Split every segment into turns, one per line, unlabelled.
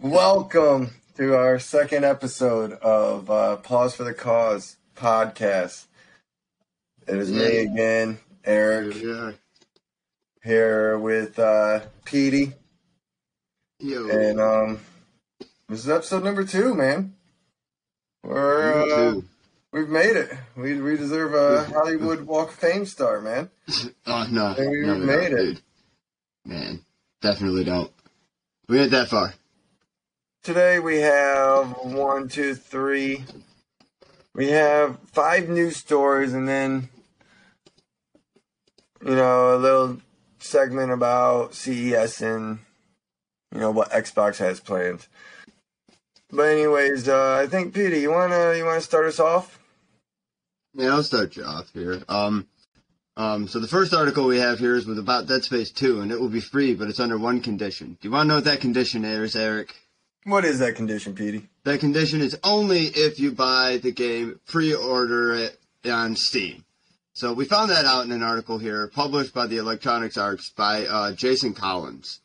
Welcome to our second episode of uh, Pause for the Cause podcast. It is me again, Eric,
Yeah.
here with uh, Petey,
Yo.
and um, this is episode number two, man. We're uh, we've made it. We we deserve a Hollywood Walk of Fame star, man.
Oh no,
and we made it.
dude. Man, definitely don't. We ain't that far.
Today we have one, two, three. We have five news stories and then, you know, a little segment about CES and, you know, what Xbox has planned. But anyways, uh, I think Peter, you wanna you wanna start us off?
Yeah, I'll start you off here. Um, um, so the first article we have here is with about Dead Space 2, and it will be free, but it's under one condition. Do you want to know what that condition is, Eric?
What is that condition, Petey?
That condition is only if you buy the game, pre-order it on Steam. So we found that out in an article here, published by the Electronics Arts by uh, Jason Collins.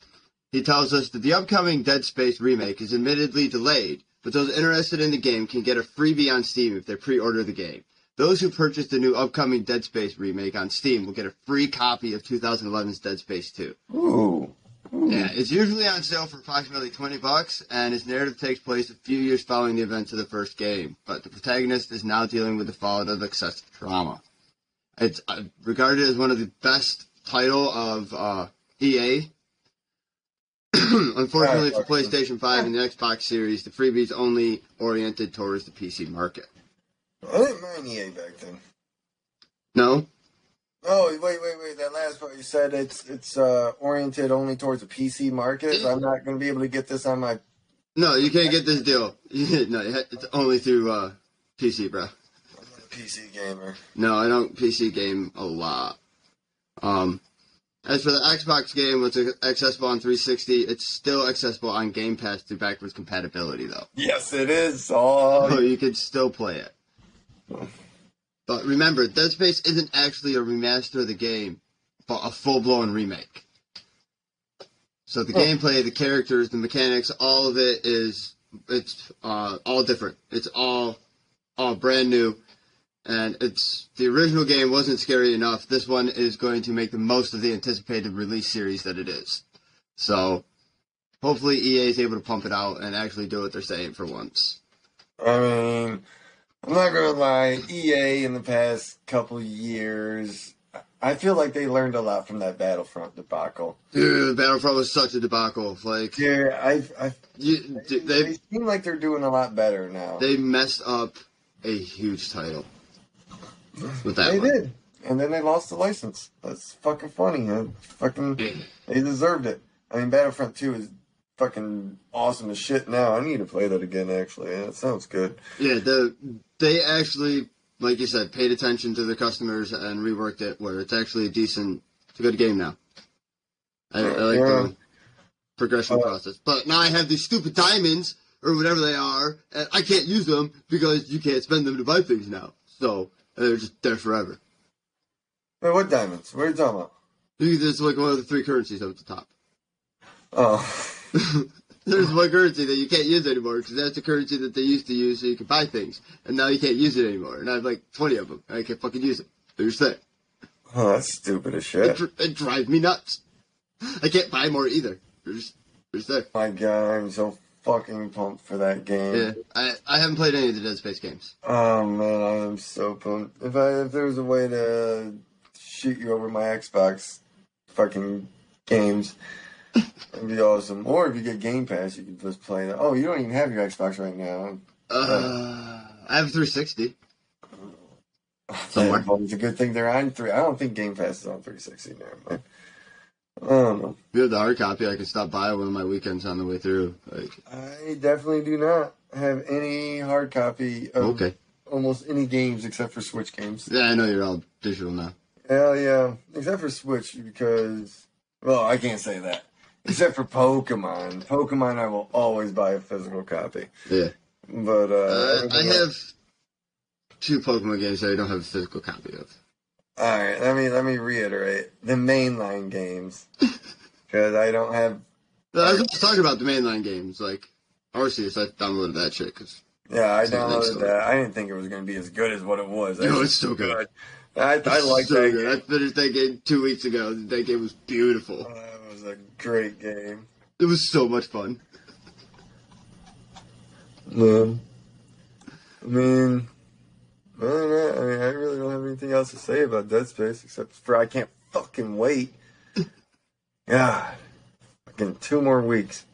He tells us that the upcoming Dead Space remake is admittedly delayed, but those interested in the game can get a freebie on Steam if they pre-order the game. Those who purchase the new upcoming Dead Space remake on Steam will get a free copy of 2011's Dead Space 2.
Ooh.
Yeah, it's usually on sale for approximately 20 bucks, and its narrative takes place a few years following the events of the first game. But the protagonist is now dealing with the fallout of excessive trauma. It's uh, regarded as one of the best title of uh, EA. Unfortunately for PlayStation 5 and the Xbox Series, the freebie's only oriented towards the PC market.
I didn't mind EA back then.
No?
Oh wait, wait, wait! That last part you said it's it's uh, oriented only towards the PC market. I'm not going to be able to get this on my
No, you can't get this deal. no, it's only through uh, PC, bro.
i'm a PC gamer.
No, I don't PC game a lot. Um, as for the Xbox game, what's accessible on 360, it's still accessible on Game Pass through backwards compatibility, though.
Yes, it is. Oh,
So you can still play it. But remember, Dead Space isn't actually a remaster of the game, but a full-blown remake. So the
Oh.
gameplay, the characters, the mechanics, all of it is it's uh, all different. It's all all brand new, and it's the original game wasn't scary enough. This one is going to make the most of the anticipated release series that it is. So hopefully EA is able to pump it out and actually do what they're saying for once.
I mean, I'm not to lie. EA in the past couple years, I feel like they learned a lot from that Battlefront debacle.
Dude, Battlefront was such a debacle. Like
Yeah, I, I
you,
they,
they
seem like they're doing a lot better now.
they messed up a huge title with that
They
one.
did, and then they lost the license. That's fucking funny. Man. Fucking, they deserved it. I mean, Battlefront Two is fucking awesome as shit. Now I need to play that again. Actually, yeah, it sounds good.
Yeah, the they actually, like you said, paid attention to the customers and reworked it where it's actually a decent, it's a good game now. I, I like
Yeah.
the progression
Uh,
process. But now I have these stupid diamonds or whatever they are, and I can't use them because you can't spend them to buy things now. So they're just there forever.
Wait, what diamonds? What are you talking about?
There's like one of the three currencies up at the top.
Oh,
There's one currency that you can't use anymore because that's the currency that they used to use so you could buy things, and now you can't use it anymore. And I have like 20 of them. And I can't fucking use them. They're just there.
oh that's stupid as
It,
shit.
dr- it drives me nuts. I can't buy more either. They're just, they're just there.
My God, I'm so fucking pumped for that game.
Yeah, I, I haven't played any of the Dead Space games.
Oh man, I am so pumped. If I if there was a way to shoot you over my Xbox fucking games, it'd be awesome. Or if you get Game Pass, you can just play that. Oh, you don't even have your Xbox right now.
Uh, I have a 360. Somewhere.
Well, it's a good thing they're on three. I don't think Game Pass is on 360 now. Man. I don't know.
If you have the hard copy, I can stop by one of my weekends on the way through. Like,
I definitely do not have any hard copy of
okay.
almost any games except for Switch games.
Yeah, I know you're all digital now.
Hell yeah, except for Switch because well, I can't say that. Except for Pokemon. Pokemon, I will always buy a physical copy.
Yeah.
But uh,
Uh, I have two Pokemon games that I don't have a physical copy of.
All right, let me let me reiterate the mainline games because I don't have.
I was just talking about the mainline games, like Arceus. I downloaded that shit because
Yeah, I downloaded that. I didn't think it was going to be as good as what it was.
No, it's so good.
I, I like
so
that.
good. I finished that game two weeks ago. That game was beautiful.
game. That was a great game.
It was so much fun.
Man. I mean, other than that, I mean, I really don't have anything else to say about Dead Space except for I can't fucking wait. God, fucking two more weeks.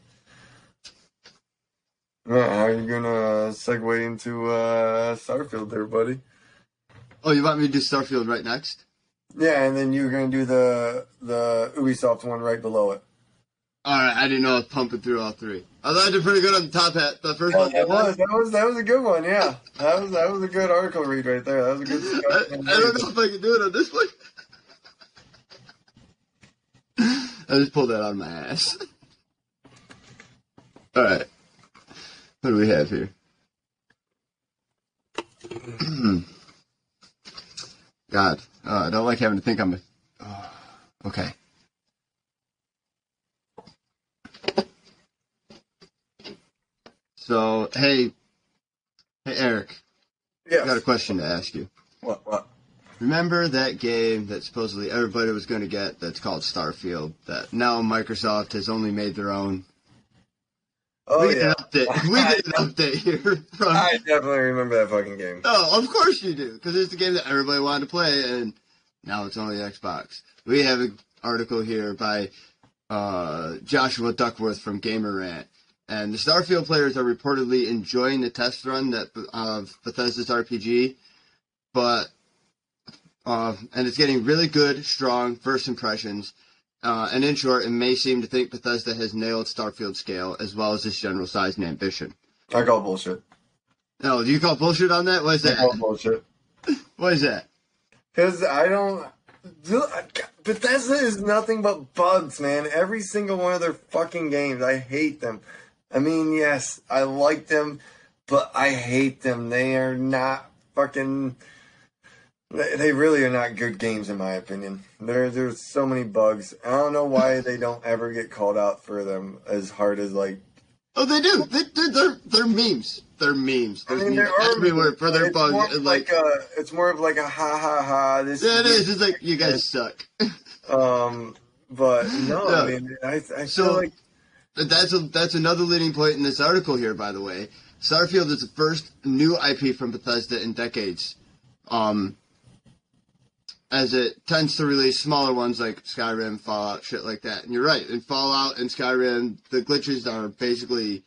Yeah, how are you gonna segue into uh, Starfield there, buddy?
Oh, you want me to do Starfield right next?
Yeah, and then you're gonna do the the Ubisoft one right below it.
All right, I didn't know I was pumping through all three. I thought I did pretty good on the top hat. The first
Yeah,
one.
that was that was that was a good one. Yeah, that was that was a good article read right there. That was a good.
I, I don't know if I can do it on this one. I just pulled that out of my ass. All right. What do we have here? God, uh, I don't like having to think I'm. A, oh, okay. So, hey, hey, Eric, I got a
Yes.
question to ask you.
What? What?
Remember that game that supposedly everybody was going to get that's called Starfield that now Microsoft has only made their own?
Oh
we get
yeah.
an update. We get an update here from.
I definitely remember that fucking game.
Oh, of course you do, because it's the game that everybody wanted to play, and now it's only Xbox. We have an article here by uh, Joshua Duckworth from Gamer Rant, and the Starfield players are reportedly enjoying the test run that of Bethesda's RPG, but uh, and it's getting really good, strong first impressions. Uh, and in short, it may seem to think Bethesda has nailed Starfield scale as well as its general size and ambition.
I call bullshit.
No, do you call bullshit on that? What is that?
I call bullshit.
What is that?
Because I don't. Bethesda is nothing but bugs, man. Every single one of their fucking games, I hate them. I mean, yes, I like them, but I hate them. They are not fucking. They really are not good games, in my opinion. There, there's so many bugs. I don't know why they don't ever get called out for them as hard as like.
Oh, they do. They, they, they're they're memes. They're memes.
I mean,
memes
there are
everywhere for their bugs.
More like,
like,
a, it's more of like a ha ha ha. This
yeah, it is. It's like you guys suck.
Um, but no,
No.
I mean, I, I
So-
feel like
But that's a, that's another leading point in this article here, by the way. Starfield is the first new IP from Bethesda in decades. Um, as it tends to release smaller ones like Skyrim, Fallout, shit like that. And you're right. In Fallout and Skyrim, the glitches are basically,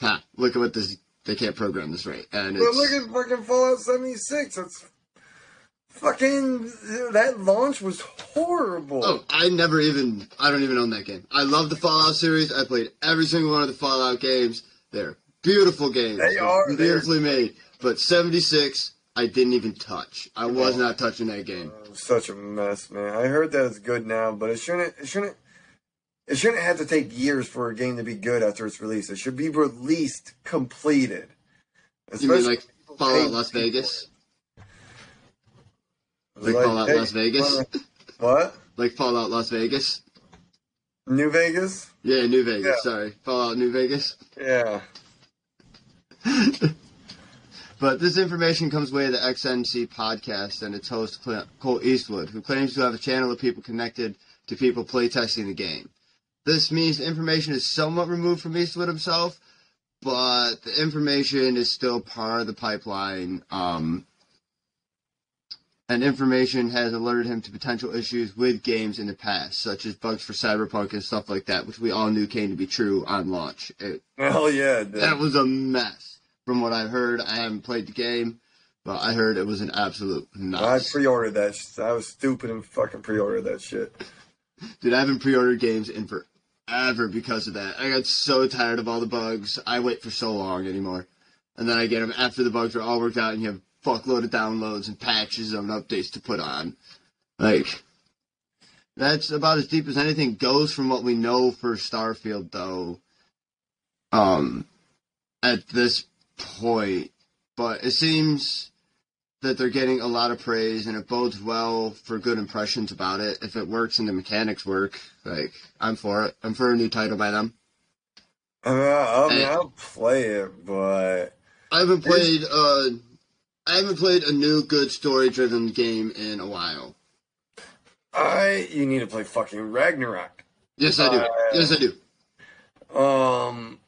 ha, look at what this, they can't program this right. And
But look at fucking Fallout 76. It's fucking that launch was horrible.
Oh, I never even. I don't even own that game. I love the Fallout series. I played every single one of the Fallout games. They're beautiful games.
They are.
They're beautifully made. But 76, I didn't even touch. I was not touching that game.
It such a mess, man. I heard that it's good now, but it shouldn't. It shouldn't. It shouldn't have to take years for a game to be good after it's released. It should be released completed.
You mean like Fallout Las Vegas? Like
like,
Fallout
hey,
Las Vegas?
What?
Like Fallout Las Vegas?
New Vegas?
Yeah, New Vegas.
Yeah.
Sorry, Fallout New Vegas.
Yeah.
But this information comes way of the XNC podcast and its host Cole Eastwood, who claims to have a channel of people connected to people playtesting the game. This means information is somewhat removed from Eastwood himself, but the information is still part of the pipeline. Um, and information has alerted him to potential issues with games in the past, such as bugs for Cyberpunk and stuff like that, which we all knew came to be true on launch. It,
Hell yeah, dude.
that was a mess. From what I've heard, I haven't played the game, but I heard it was an absolute mess.
I pre-ordered that. sh- I was stupid and fucking pre-ordered that shit.
Dude, I haven't pre-ordered games in forever because of that. I got so tired of all the bugs. I wait for so long anymore, and then I get them after the bugs are all worked out, and you have fuckload of downloads and patches and updates to put on. Like, that's about as deep as anything goes from what we know for Starfield, though. Um, at this point, but it seems that they're getting a lot of praise and it bodes well for good impressions about it. If it works and the mechanics work, like I'm for it. I'm for a new title by them.
I mean, I'll, I mean. I'll play it, but
I haven't played uh I haven't played a new good story driven game in a while.
I you need to play fucking Ragnarok.
Yes I do.
Uh,
yes I do.
Um,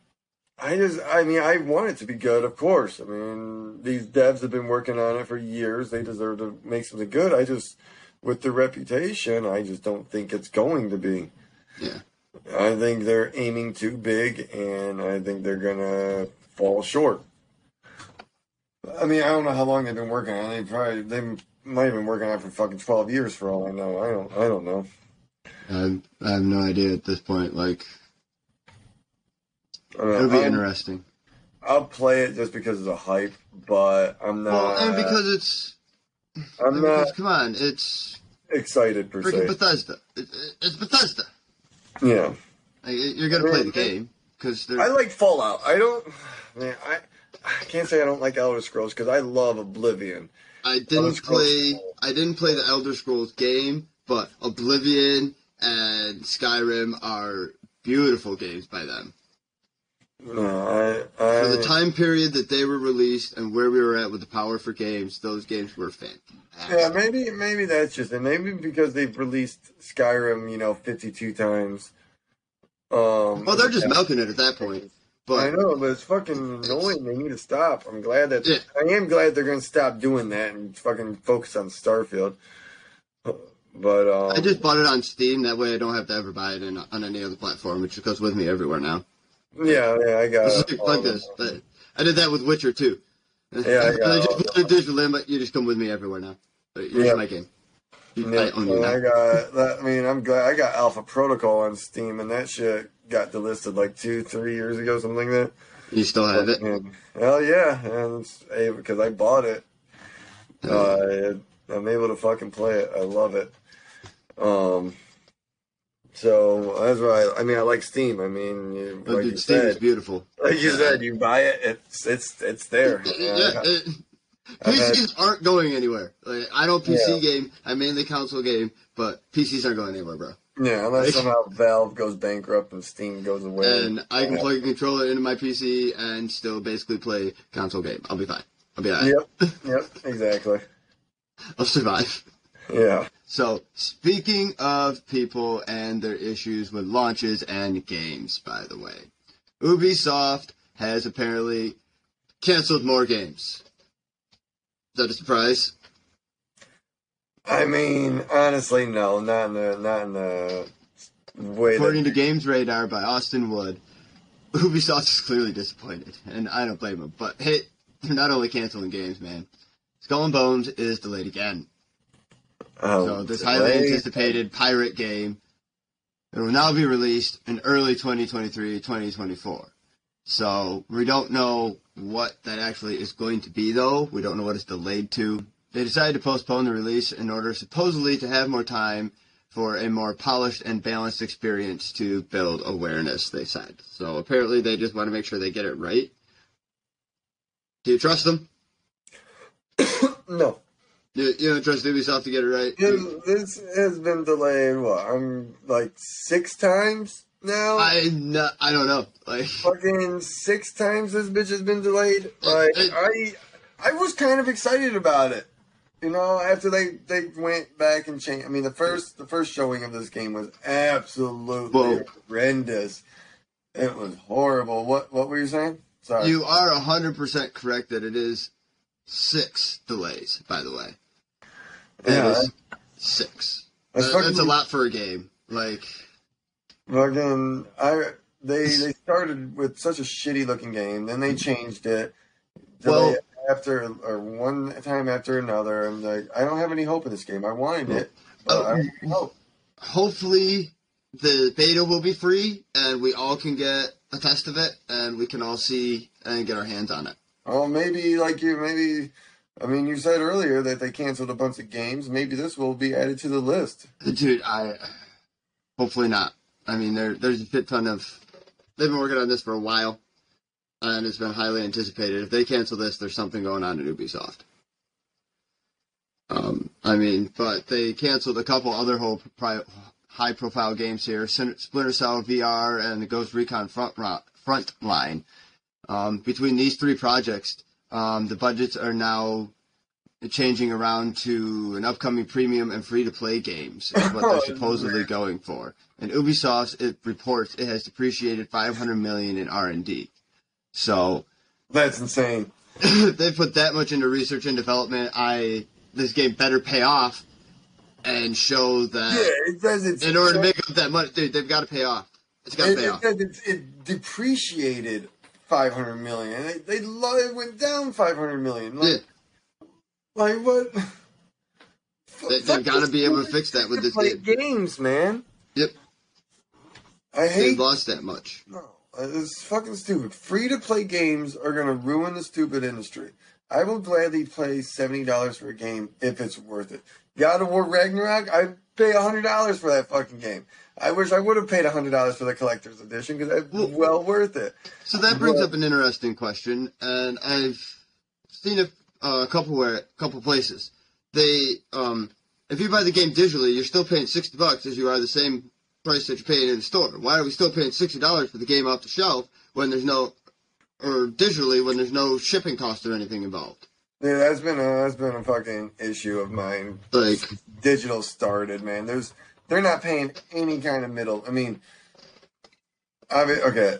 I just, I mean, I want it to be good, of course. I mean, these devs have been working on it for years. They deserve to make something good. I just, with the reputation, I just don't think it's going to be.
Yeah.
I think they're aiming too big, and I think they're gonna fall short. I mean, I don't know how long they've been working on it. They probably they might have been working on it for fucking twelve years, for all I know. I don't, I don't know.
I, I have no idea at this point. Like
I
it'll be
I'm-
interesting.
I'll play it just because of the hype, but I'm not.
Well, and because it's
I'm not
because, come on, it's
excited per
freaking
se.
Bethesda. It, it, it's Bethesda.
Yeah,
Like, you're gonna play the game because
I like Fallout. I don't. Man, I I can't say I don't like Elder Scrolls because I love Oblivion.
I didn't
Scrolls.
play. I didn't play the Elder Scrolls game, but Oblivion and Skyrim are beautiful games by them.
No, I. I
For the time period that they were released and where we were at with the power for games, those games were fantastic.
Yeah, maybe maybe that's just it. Maybe because they've released Skyrim, you know, fifty two times. Um,
Well, they're just milking it at that point.
I know, but it's fucking annoying. They need to stop. I'm glad that
Yeah.
I am glad they're going to stop doing that and fucking focus on Starfield. But um,
I just bought it on Steam. That way, I don't have to ever buy it in, on any other platform. It just goes with me everywhere now.
yeah, yeah, I got
It's like, like this. But I did that with Witcher too.
Yeah, I got
I just put it digitally but you just come with me everywhere now. But You're
Yeah.
my game.
Yeah,
I own you
and
now.
I got that. I mean, I'm glad I got Alpha Protocol on Steam, and that shit got delisted like two, three years ago, something like that.
You still have it.
And, hell yeah, and because I bought it, uh, I'm able to fucking play it. I love it. Um, so that's why I, I mean I like Steam. I mean, you,
But
like
dude,
you
Steam is beautiful.
like you said, you buy it, it's it's it's there.
Yeah, it,
Had-
PCs aren't going anywhere. Like, I don't PC
Yeah.
game. I mainly console game, but PCs aren't going anywhere, bro.
yeah, unless somehow Valve goes bankrupt and Steam goes away.
And I can plug a controller into my PC and still basically play console game. I'll be fine. I'll be alright.
Yep, yep, exactly.
I'll survive.
Yeah.
So, speaking of people and their issues with launches and games, by the way, Ubisoft has apparently canceled more games. Is that a surprise?
I mean, honestly, no, not in the not in the way
According
that.
to Games Radar by Austin Wood, Ubisoft is clearly disappointed, and I don't blame them. But hey, they're not only canceling games, man. Skull and Bones is delayed again.
Oh,
So this highly anticipated pirate game it will now be released in early 2023, 2024. So we don't know what that actually is going to be though. We don't know what it's delayed to. They decided to postpone the release in order supposedly to have more time for a more polished and balanced experience to build awareness, they said. So apparently they just want to make sure they get it right. Do you trust them?
No,
You, you don't trust Ubisoft to get it right?
this, this has been delayed. What? I'm like six times now.
I no, I don't know. Like
Fucking six times this bitch has been delayed. Like
It-
I, I was kind of excited about it. You know, after they they went back and changed. I mean, the first the first showing of this game was absolutely
Whoa.
horrendous. It was horrible. What what were you saying? Sorry.
you are hundred percent correct that it is six delays. By the way,
yeah,
is six.
that's
That- that's a lot for a game. Like
Fucking, I they they started with such a shitty looking game, then they changed it.
Well-
after or one time after another, I'm like, I don't have any hope in this game. I wanted it, but I don't have any hope.
hopefully the beta will be free and we all can get a test of it and we can all see and get our hands on it.
Oh, maybe like you, maybe. I mean, you said earlier that they canceled a bunch of games. Maybe this will be added to the list.
Dude, I hopefully not. I mean, there there's a shit ton of. They've been working on this for a while, and it's been highly anticipated. If they cancel this, there's something going on at Ubisoft. Um, I mean, but they canceled a couple other whole pri- high profile games here Splinter Cell VR and the Ghost Recon Front, Frontline. Um, between these three projects, um, the budgets are now changing around to an upcoming premium and free to play games is what they're oh, supposedly going for. And Ubisoft it reports it has depreciated 500 million in R&D. So
that's insane.
they put that much into research and development. I this game better pay off and show that.
Yeah, it it's
in order to make up that money, dude. They've got to pay off. It's got to pay
it,
off.
It, it, it depreciated 500 million. They, they it went down 500 million. Like, yeah. Like what?
They, have got to be able to fix that with this
play game. games, man.
Yep.
I hate.
They've lost that much.
No, it's fucking stupid. Free to play games are gonna ruin the stupid industry. I will gladly play seventy dollars for a game if it's worth it. God of War Ragnarok, I pay hundred dollars for that fucking game. I wish I would have paid hundred dollars for the collector's edition because it's well, well, worth it.
So that brings but, up an interesting question, and I've seen a, uh, a couple where couple places. They, um, if you buy the game digitally, you're still paying sixty bucks as you are the same price that you're paying in the store. Why are we still paying sixty dollars for the game off the shelf when there's no, or digitally when there's no shipping cost or anything involved?
Yeah, that's been a that's been a fucking issue of mine.
Like
digital started, man. There's they're not paying any kind of middle. I mean, I mean, okay.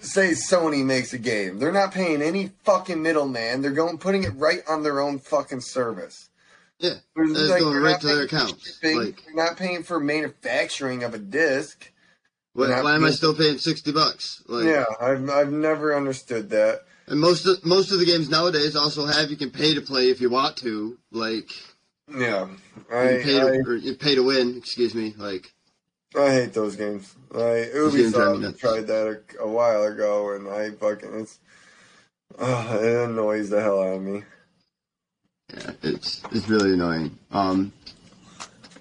Say Sony makes a game, they're not paying any fucking middleman. They're going putting it right on their own fucking service.
Yeah, it's like, going right to their account.
Like, they're not paying for manufacturing of a disc.
Why, why am I still paying sixty bucks?
Like, yeah, I've I've never understood that.
And most of most of the games nowadays also have you can pay to play if you want to. Like
yeah, I,
you pay to, I, you pay to win. Excuse me. Like
I hate those games. Like Ubisoft tried that a, a, while ago, and I fucking it's uh, it annoys the hell out of me.
Yeah, it's it's really annoying. Um,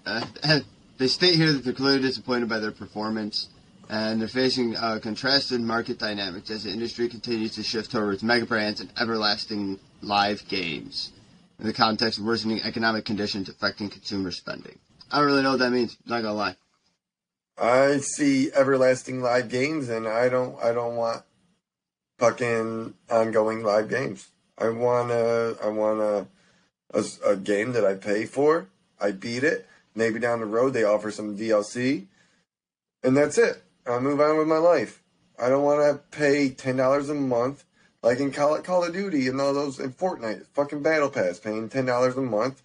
uh, they state here that they're clearly disappointed by their performance and they're facing uh, contrasted market dynamics as the industry continues to shift towards mega brands and everlasting live games in the context of worsening economic conditions affecting consumer spending. I don't really know what that means. Not gonna lie.
I see everlasting live games, and I don't. I don't want fucking ongoing live games. I want a. I want a, a, a game that I pay for. I beat it. Maybe down the road they offer some DLC, and that's it. I move on with my life. I don't want to pay ten dollars a month like in Call, Call of Duty and all those in Fortnite. Fucking Battle Pass, paying ten dollars a month,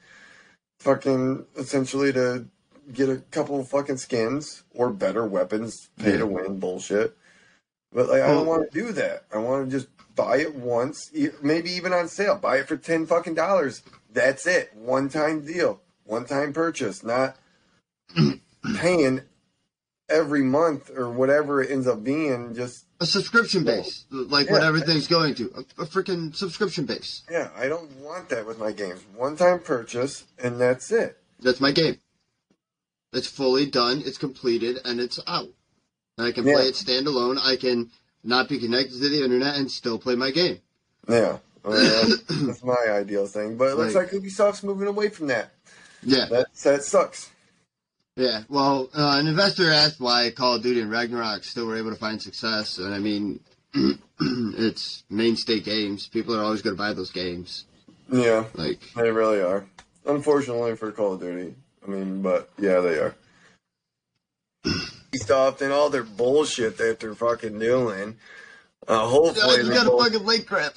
fucking essentially to get a couple fucking skins or mm-hmm. better weapons, pay yeah. to win bullshit. But like, I don't want to do that. I want to just buy it once, maybe even on sale. Buy it for ten fucking dollars. That's it. One time deal, one time purchase, not paying every month or whatever it ends up being, just
a subscription base, like yeah, what everything's going to a, a freaking subscription base.
Yeah, I don't want that with my games. One time purchase, and that's it.
That's my game. It's fully done. It's completed, and it's out. And I can yeah. play it standalone. I can not be connected to the internet and still play my game.
Yeah, that's my ideal thing. But it looks like, like Ubisoft's moving away from that.
Yeah,
that that sucks.
Yeah, well, uh, an investor asked why Call of Duty and Ragnarok still were able to find success, and I mean, it's mainstay games. People are always going to buy those games.
Yeah,
like
they really are. Unfortunately for Call of Duty, I mean, but yeah, they are. Stopped and all their bullshit that they're fucking doing. Uh, hopefully,
you got a fucking late crap.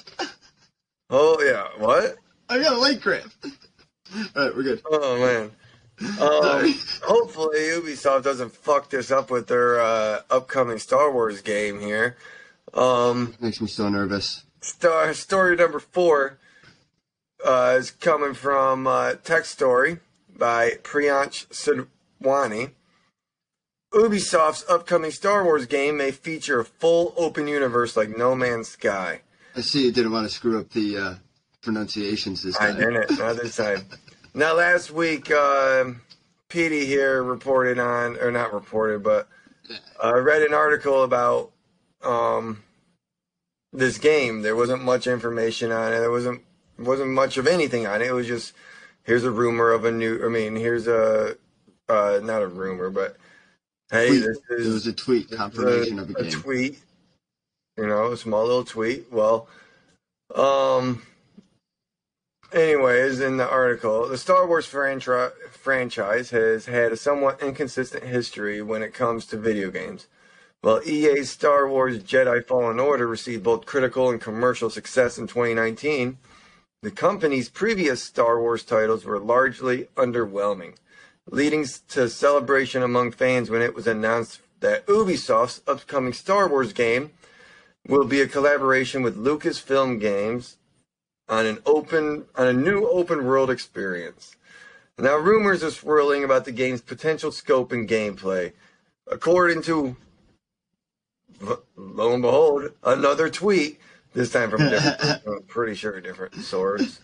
Oh yeah, what?
I got a late crap. All right, we're good.
Oh man. Um, hopefully, Ubisoft doesn't fuck this up with their uh, upcoming Star Wars game here. Um,
Makes me so nervous.
Star, story number four uh, is coming from uh, Tech Story by Priyansh Sidhwani. Ubisoft's upcoming Star Wars game may feature a full open universe like No Man's Sky.
I see you didn't want to screw up the uh, pronunciations this time.
I didn't. Not this time. Now, last week, uh, Petey here reported on, or not reported, but I uh, read an article about um, this game. There wasn't much information on it. There wasn't wasn't much of anything on it. It was just here's a rumor of a new. I mean, here's a uh, not a rumor, but hey,
Tweet.
this
It
is
was a tweet confirmation
a,
of a
a
game.
tweet. You know, a small little tweet. Well, um. Anyways, in the article, the Star Wars franchi- franchise has had a somewhat inconsistent history when it comes to video games. While EA's Star Wars Jedi Fallen Order received both critical and commercial success in 2019, the company's previous Star Wars titles were largely underwhelming, leading to celebration among fans when it was announced that Ubisoft's upcoming Star Wars game will be a collaboration with Lucasfilm Games on an open on a new open world experience. Now rumors are swirling about the game's potential scope and gameplay. According to lo and behold, another tweet, this time from a different I'm pretty sure a different source.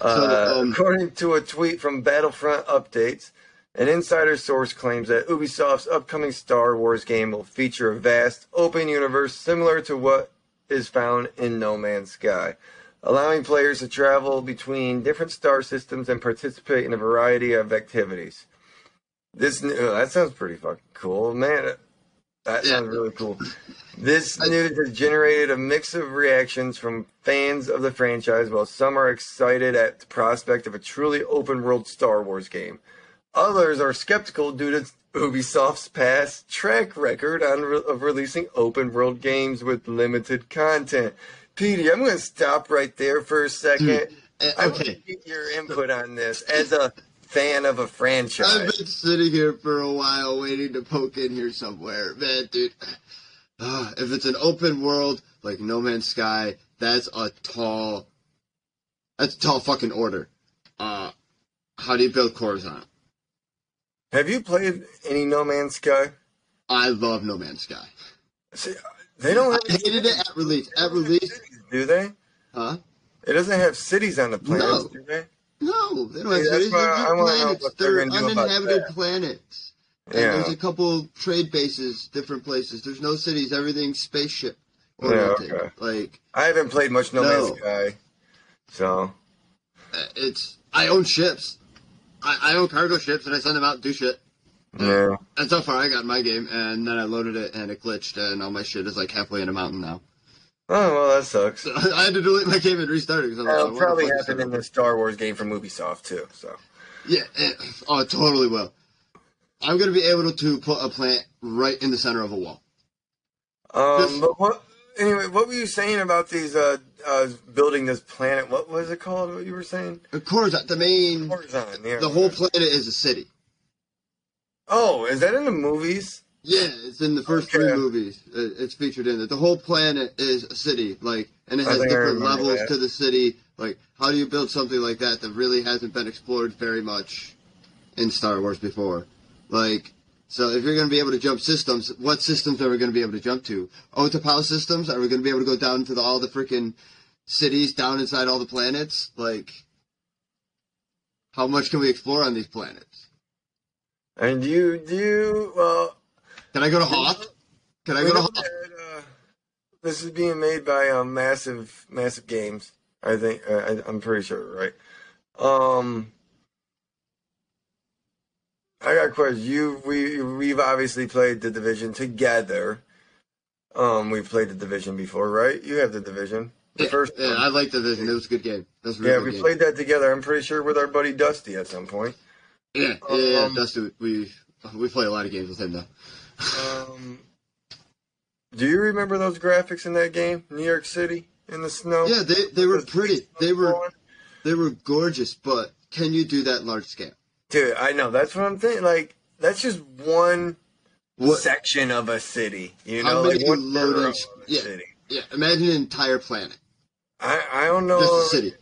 Uh,
um,
according to a tweet from Battlefront Updates, an insider source claims that Ubisoft's upcoming Star Wars game will feature a vast, open universe similar to what is found in No Man's Sky, allowing players to travel between different star systems and participate in a variety of activities. This new, oh, that sounds pretty fucking cool, man. That
Yeah.
sounds really cool. This news has generated a mix of reactions from fans of the franchise, while some are excited at the prospect of a truly open world Star Wars game. Others are skeptical due to Ubisoft's past track record on re- of releasing open world games with limited content. Petey, I'm going to stop right there for a second.
Uh,
I want to get your input on this as a fan of a franchise.
I've been sitting here for a while waiting to poke in here somewhere. Man, dude. Uh, if it's an open world like No Man's Sky, that's a tall that's a tall fucking order. Uh how do you build Coruscant?
Have you played any No Man's Sky?
I love No Man's Sky.
See, they don't
I
have
hated it at release. At release,
cities, do they?
huh?
It doesn't have cities on the planets,
No.
do they?
No, they don't have cities. They're just
wanna know
planets.
they're
They're
gonna do about
uninhabited planets. And
Yeah.
there's a couple trade bases, different places. There's no cities. Everything's spaceship
Yeah, okay.
Like
I haven't played much No,
No.
Man's Sky, so
uh, it's. I own ships. I, I own cargo ships, and I send them out and do shit.
yeah.
And so far, I got my game, and then I loaded it, and it glitched, and all my shit is like halfway in a mountain now.
Oh well, that sucks.
So I had to delete my game and restart it. Like,
That'll
wanna
probably happen in the Star Wars game from Ubisoft too. So
Yeah, it, oh, it totally will. I'm gonna be able to put a plant right in the center of a wall.
Um,
Just-
but what? Anyway, what were you saying about these? Uh, uh, building this planet. What was it called? What you were saying?
Of course, the main,
Horizon. Yeah.
the whole planet is a city.
Oh, is that in the movies?
Yeah, it's in the first
Okay.
three movies. Uh, it's featured in it. The whole planet is a city, like, and it
oh,
has different levels
that.
to the city. Like, how do you build something like that that really hasn't been explored very much in Star Wars before? Like, so if you're going to be able to jump systems, what systems are we going to be able to jump to? Utapau systems? Are we going to be able to go down to the, all the freaking cities down inside all the planets? Like, how much can we explore on these planets?
And you, do you? Well,
Can I go to Hoth? Can I go to Hoth?
uh, this is being made by um, massive, massive games. I think uh, I, I'm pretty sure, right? Um, I got a question. You, we, we've obviously played the division together. Um, we've played the division before, right? You have the division, the
Yeah,
first
yeah,
one.
I like the vision. It was a good game. That's really
Yeah, we
game.
played that together. I'm pretty sure with our buddy Dusty at some point.
Yeah, yeah, yeah.
Um,
Dusty, we we play a lot of games with him though.
Um, do you remember those graphics in that game, New York City in the snow?
Yeah, they they were pretty. They were
falling?
they were gorgeous. But can you do that large scale?
Dude, I know. That's what I'm thinking. Like, that's just one
What?
section of a city. You know, like one borough of a
yeah.
city.
Yeah, imagine an entire planet,
I I don't know.
just a city.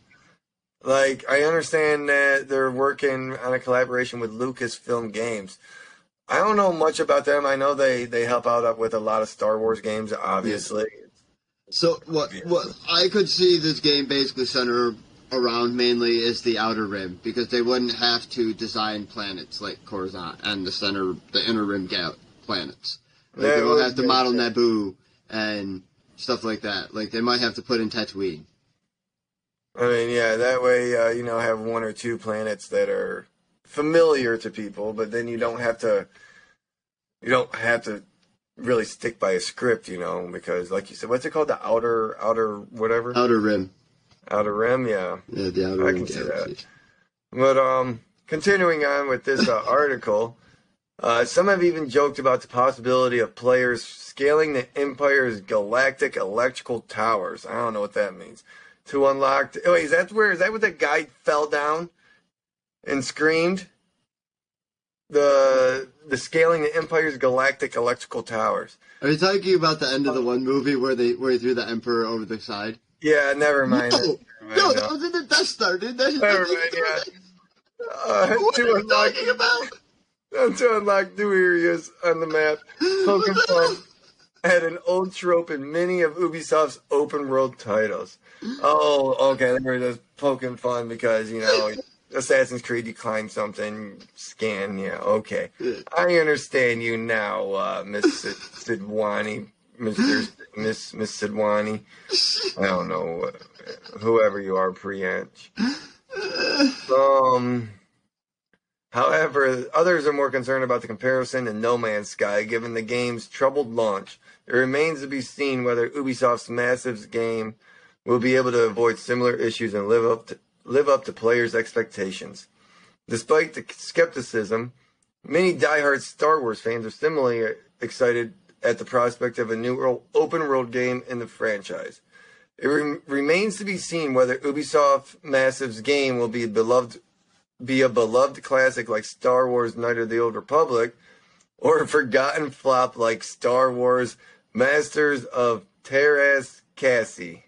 Like, I understand that they're working on a collaboration with Lucasfilm Games. I don't know much about them. I know they they help out with a lot of Star Wars games, obviously.
So what what I could see this game basically center around mainly is the outer rim because they wouldn't have to design planets like Coruscant and the center the inner rim gal- planets. Like they
would
have to model
sense.
Naboo and stuff like that. Like they might have to put in Tatooine.
I mean, yeah, that way, uh, you know, have one or two planets that are familiar to people, but then you don't have to, you don't have to really stick by a script, you know, because like you said, what's it called? The outer, outer, whatever?
Outer Rim.
Outer rim, yeah.
Yeah, the Outer
I
Rim
can see that. But um, continuing on with this uh, article, uh, some have even joked about the possibility of players scaling the Empire's galactic electrical towers. I don't know what that means. To unlock. oh, wait, is that where? Is that what the guy fell down and screamed? The the scaling the Empire's galactic electrical towers.
Are you talking about the end of the one movie where they where he threw the Emperor over the side?
Yeah, never mind.
No,
Never
no,
mind,
that was in the Death Star, dude. That's
Never
that's-
mind, yeah. Uh,
What are you talking about?
to unlock new areas on the map. Poking fun had an old trope in many of Ubisoft's open world titles. Oh, okay, there it is. Poking fun because you know Assassin's Creed, you climb something, scan. Yeah, okay, I understand you now, uh, Miss Sid- Sidhwani, Mister Miss Miss Sidhwani. I don't know uh, whoever you are, Priyansh. Um. However, others are more concerned about the comparison to No Man's Sky, given the game's troubled launch. It remains to be seen whether Ubisoft's massive game will be able to avoid similar issues and live up to, live up to players' expectations. Despite the skepticism, many diehard Star Wars fans are similarly excited at the prospect of a new open world game in the franchise. It re- remains to be seen whether Ubisoft Massive's game will be beloved be a beloved classic like Star Wars Knight of the Old Republic, or a forgotten flop like Star Wars Masters of Teräs Käsi.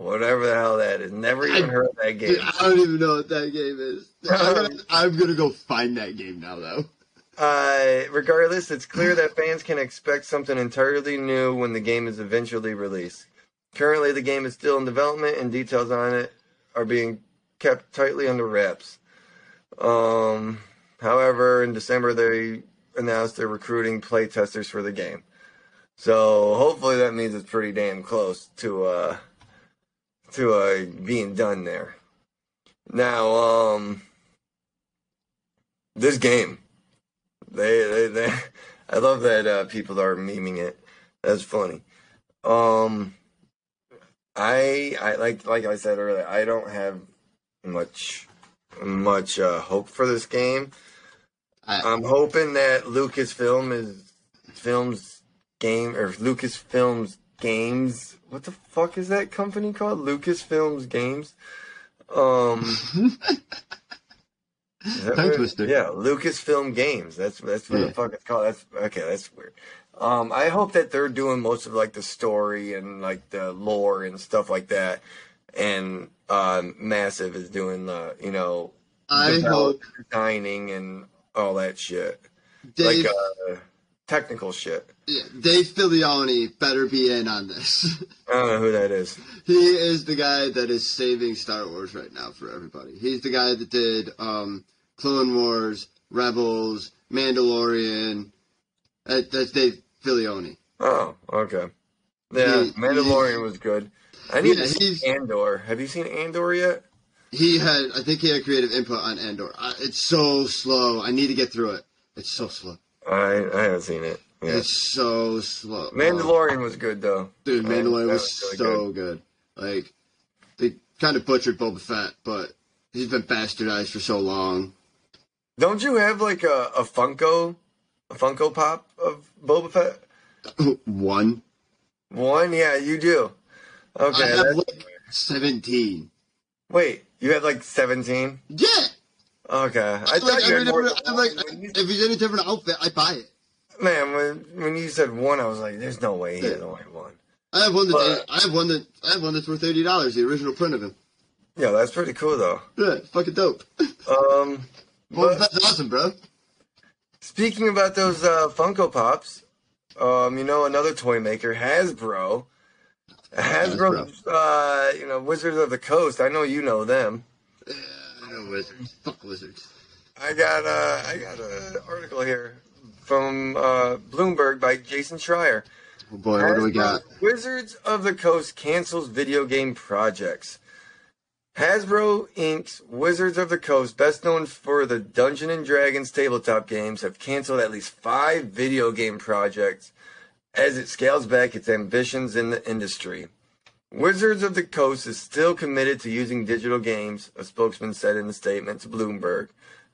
Whatever the hell that is. Never even heard of that game.
Dude, I don't even know what that game is. I'm gonna, I'm gonna go find that game now, though.
Uh, regardless, it's clear that fans can expect something entirely new when the game is eventually released. Currently, the game is still in development, and details on it are being kept tightly under wraps. Um, however, in December, they announced they're recruiting play testers for the game. So hopefully, that means it's pretty damn close to uh to uh being done there. Now, um, this game. They, they, they. I love that uh, people are memeing it. That's funny. Um, I, I like, like I said earlier, I don't have much, much uh, hope for this game.
I,
I'm hoping that Lucasfilm is films game or Lucasfilms games. What the fuck is that company called? Lucasfilms Games. Um. is that
Tongue
what it-
twister.
Yeah, Lucasfilm Games. That's that's what
Yeah.
the fuck it's called. That's okay. That's weird. Um, I hope that they're doing most of like the story and like the lore and stuff like that, and um, Massive is doing the you know
I hope
designing and all that shit,
Dave,
like uh, technical shit.
yeah, Dave Filoni better be in on this.
I don't know who that is.
he is the guy that is saving Star Wars right now for everybody. He's the guy that did um, Clone Wars, Rebels, Mandalorian. That, that's Dave Filoni.
Oh, okay. Yeah,
He-
Mandalorian was good. I need
Yeah,
to see Andor. Have you seen Andor yet?
He had, I think he had creative input on Andor. I, it's so slow. I need to get through it. It's so slow.
I I haven't seen it. Yeah.
It's so slow.
Mandalorian was good though.
Dude, Mandalorian
that
was
really
so good. Like, they kind of butchered Boba Fett, but he's been bastardized for so long.
Don't you have like a, a Funko, a Funko Pop of Boba Fett?
One.
One, yeah, you do. Okay.
I have like 17.
wait, you have like seventeen?
Yeah!
Okay, I
Like,
thought you
every
had more.
like, if he's in a different outfit, I buy it.
Man, when when you said one, I was like, "There's no way he has only one."
I have one that
But-
I have one that I have one that's worth eighty dollars. The original print of him.
Yeah, that's pretty cool though.
Yeah, fucking dope.
Um, but
Fett's awesome, bro.
speaking about those uh, Funko Pops, um, you know, another toy maker, Hasbro. Hasbro, uh, you know, Wizards of the Coast. I know you know them.
Yeah, I wizards. Fuck wizards.
I got uh, I got an article here from uh, Bloomberg by Jason Schreier.
Oh boy, what do we got?
Wizards of the Coast cancels video game projects. Hasbro Inc.'s Wizards of the Coast, best known for the Dungeon and Dragons tabletop games, have canceled at least five video game projects as it scales back its ambitions in the industry. Wizards of the Coast is still committed to using digital games, a spokesman said in a statement to Bloomberg,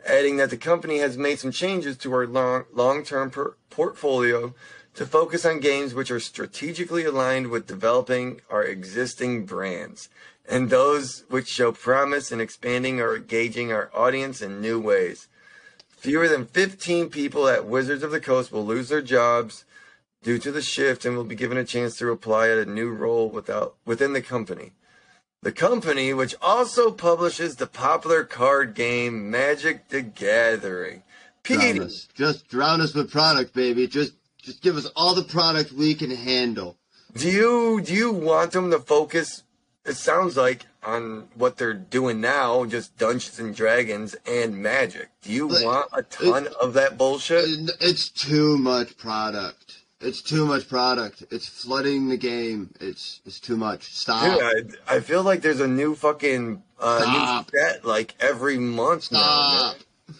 adding that the company has made some changes to our long long-term per- portfolio to focus on games which are strategically aligned with developing our existing brands and those which show promise in expanding or engaging our audience in new ways. Fewer than 15 people at Wizards of the Coast will lose their jobs due to the shift and will be given a chance to apply at a new role without, within the company. The company, which also publishes the popular card game Magic the Gathering.
Drown
Petey,
us. Just drown us with product, baby. Just just give us all the product we can handle.
do you do you want them to focus? It sounds like on what they're doing now, just Dungeons and Dragons and Magic. Do you
But
want a ton of that bullshit?
It's too much product. It's too much product. It's flooding the game. It's it's too much. Stop.
Dude, I, I feel like there's a new fucking uh, new set like every month now.
Stop.
man.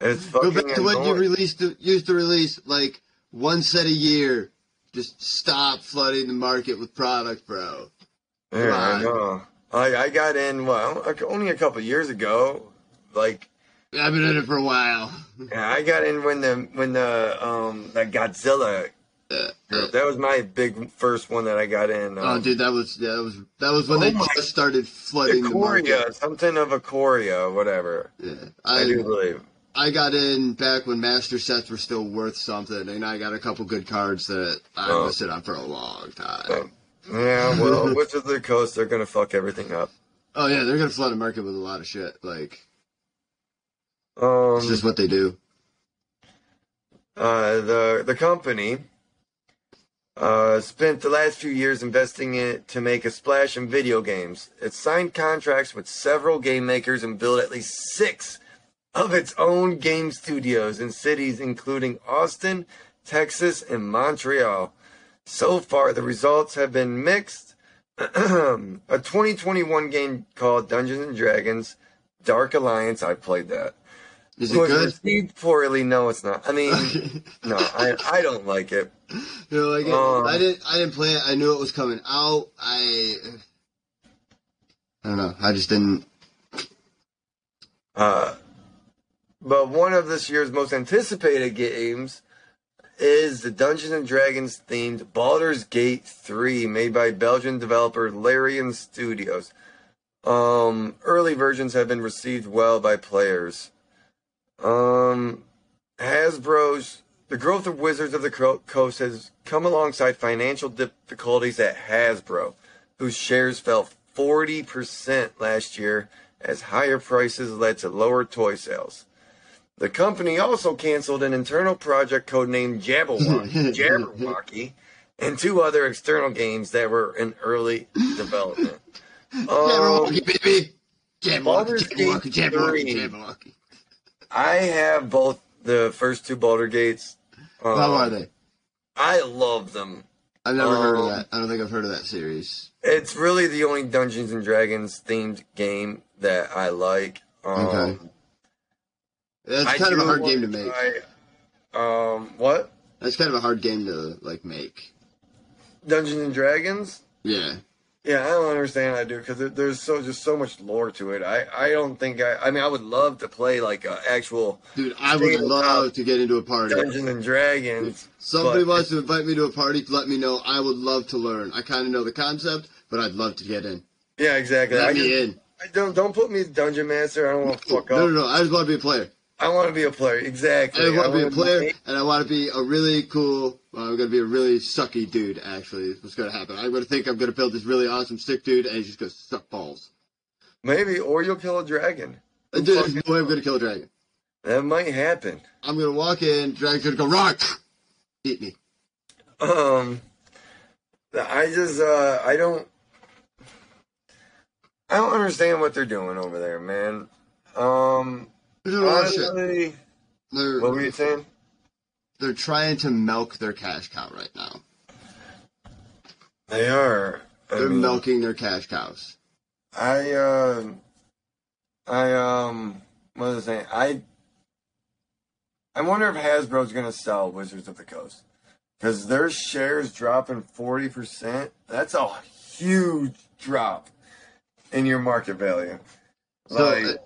It's
Go
fucking
back to what you released. To, used to release like one set a year. Just stop flooding the market with product, bro.
Yeah, I
on.
know. I I got in well only a couple years ago. Like
I've been in it for a while.
yeah, I got in when the when the um that Godzilla.
Uh, uh,
That was my big first one that I got in.
oh,
Um,
dude, that was yeah, that was that was when
Oh
they just started flooding the market.
Something of Ikoria, whatever.
Yeah.
I,
I,
do believe.
I got in back when master sets were still worth something, and I got a couple good cards that I
Oh.
listed on for a long time.
Oh. Yeah, well, Wizards of the Coast, they're gonna fuck everything up.
Oh yeah, they're gonna flood the market with a lot of shit. Like
Um,
it's just what they do.
uh, the the company uh, spent the last few years investing in to make a splash in video games. It signed contracts with several game makers and built at least six of its own game studios in cities including Austin, Texas, and Montreal. So far, the results have been mixed. a 2021 game called Dungeons and Dragons Dark Alliance, I played that.
Is it
was
good?
received poorly. No, it's not. I mean, no, I I don't like it.
You like
Um,
I didn't I didn't play it. I knew it was coming out. I I don't know. I just didn't.
Uh, but one of this year's most anticipated games is the Dungeons and Dragons themed Baldur's Gate 3, made by Belgian developer Larian Studios. Um, early versions have been received well by players. Um, Hasbro's the growth of Wizards of the Coast has come alongside financial difficulties at Hasbro, whose shares fell 40% last year as higher prices led to lower toy sales. The company also canceled an internal project codenamed Jabberwocky, Jabberwocky and two other external games that were in early development. Um,
Jabberwocky, baby. Jabberwocky, Jabberwocky, Jabberwocky, Jabberwocky.
I have both the first two Baldur Gates. Um,
How are they?
I love them.
I've never heard of
um,
that. I don't think I've heard of that series.
It's really the only Dungeons and Dragons themed game that I like. Um,
Okay. That's
I
kind of a hard game to make.
try, um, what
That's kind of a hard game to like make.
Dungeons and Dragons?
Yeah.
Yeah, I don't understand. I do because there's so just so much lore to it. I I don't think I. I mean, I would love to play like an actual
Dude, I would love to get into a party.
Dungeons and Dragons.
Somebody
but-
wants to invite me to a party, let me know. I would love to learn. I kind of know the concept, but I'd love to get in.
Yeah, exactly.
Let
I,
me
just-
in.
I don't don't put me as dungeon master. I don't want to fuck
No,
up.
no, no. no. I just want to be a player.
I want to be a player. Exactly.
I want to be a player, and I want to be a really cool. Well, I'm going to be a really sucky dude. Actually, is what's going to happen? I'm going to think I'm going to build this really awesome stick dude, and he's just going to suck balls.
Maybe, or you'll kill a dragon.
Dude, there's no way I'm going to kill a dragon.
That might happen.
I'm going to walk in, dragon's going to go rock, eat me.
Um, I just uh, I don't, I don't understand what they're doing over there, man. Um,
They're doing a lot of shit.
honestly, what were you saying?
They're trying to milk their cash cow right now.
They are. I
They're
mean,
milking their cash cows.
I uh, I um, what was I saying? I I wonder if Hasbro's gonna sell Wizards of the Coast because their shares dropping forty percent. That's a huge drop in your market value.
So,
Like,
uh,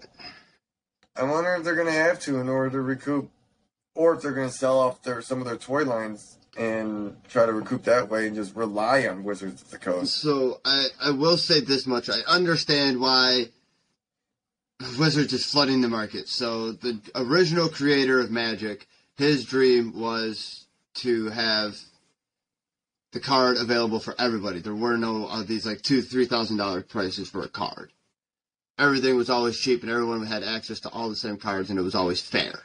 I wonder if they're gonna have to in order to recoup, or if they're gonna sell off their some of their toy lines and try to recoup that way and just rely on Wizards of the Coast.
So I, I will say this much. I understand why Wizards is flooding the market. So the original creator of Magic, his dream was to have the card available for everybody. There were no of these like two, three thousand dollar prices for a card. Everything was always cheap and everyone had access to all the same cards and it was always fair.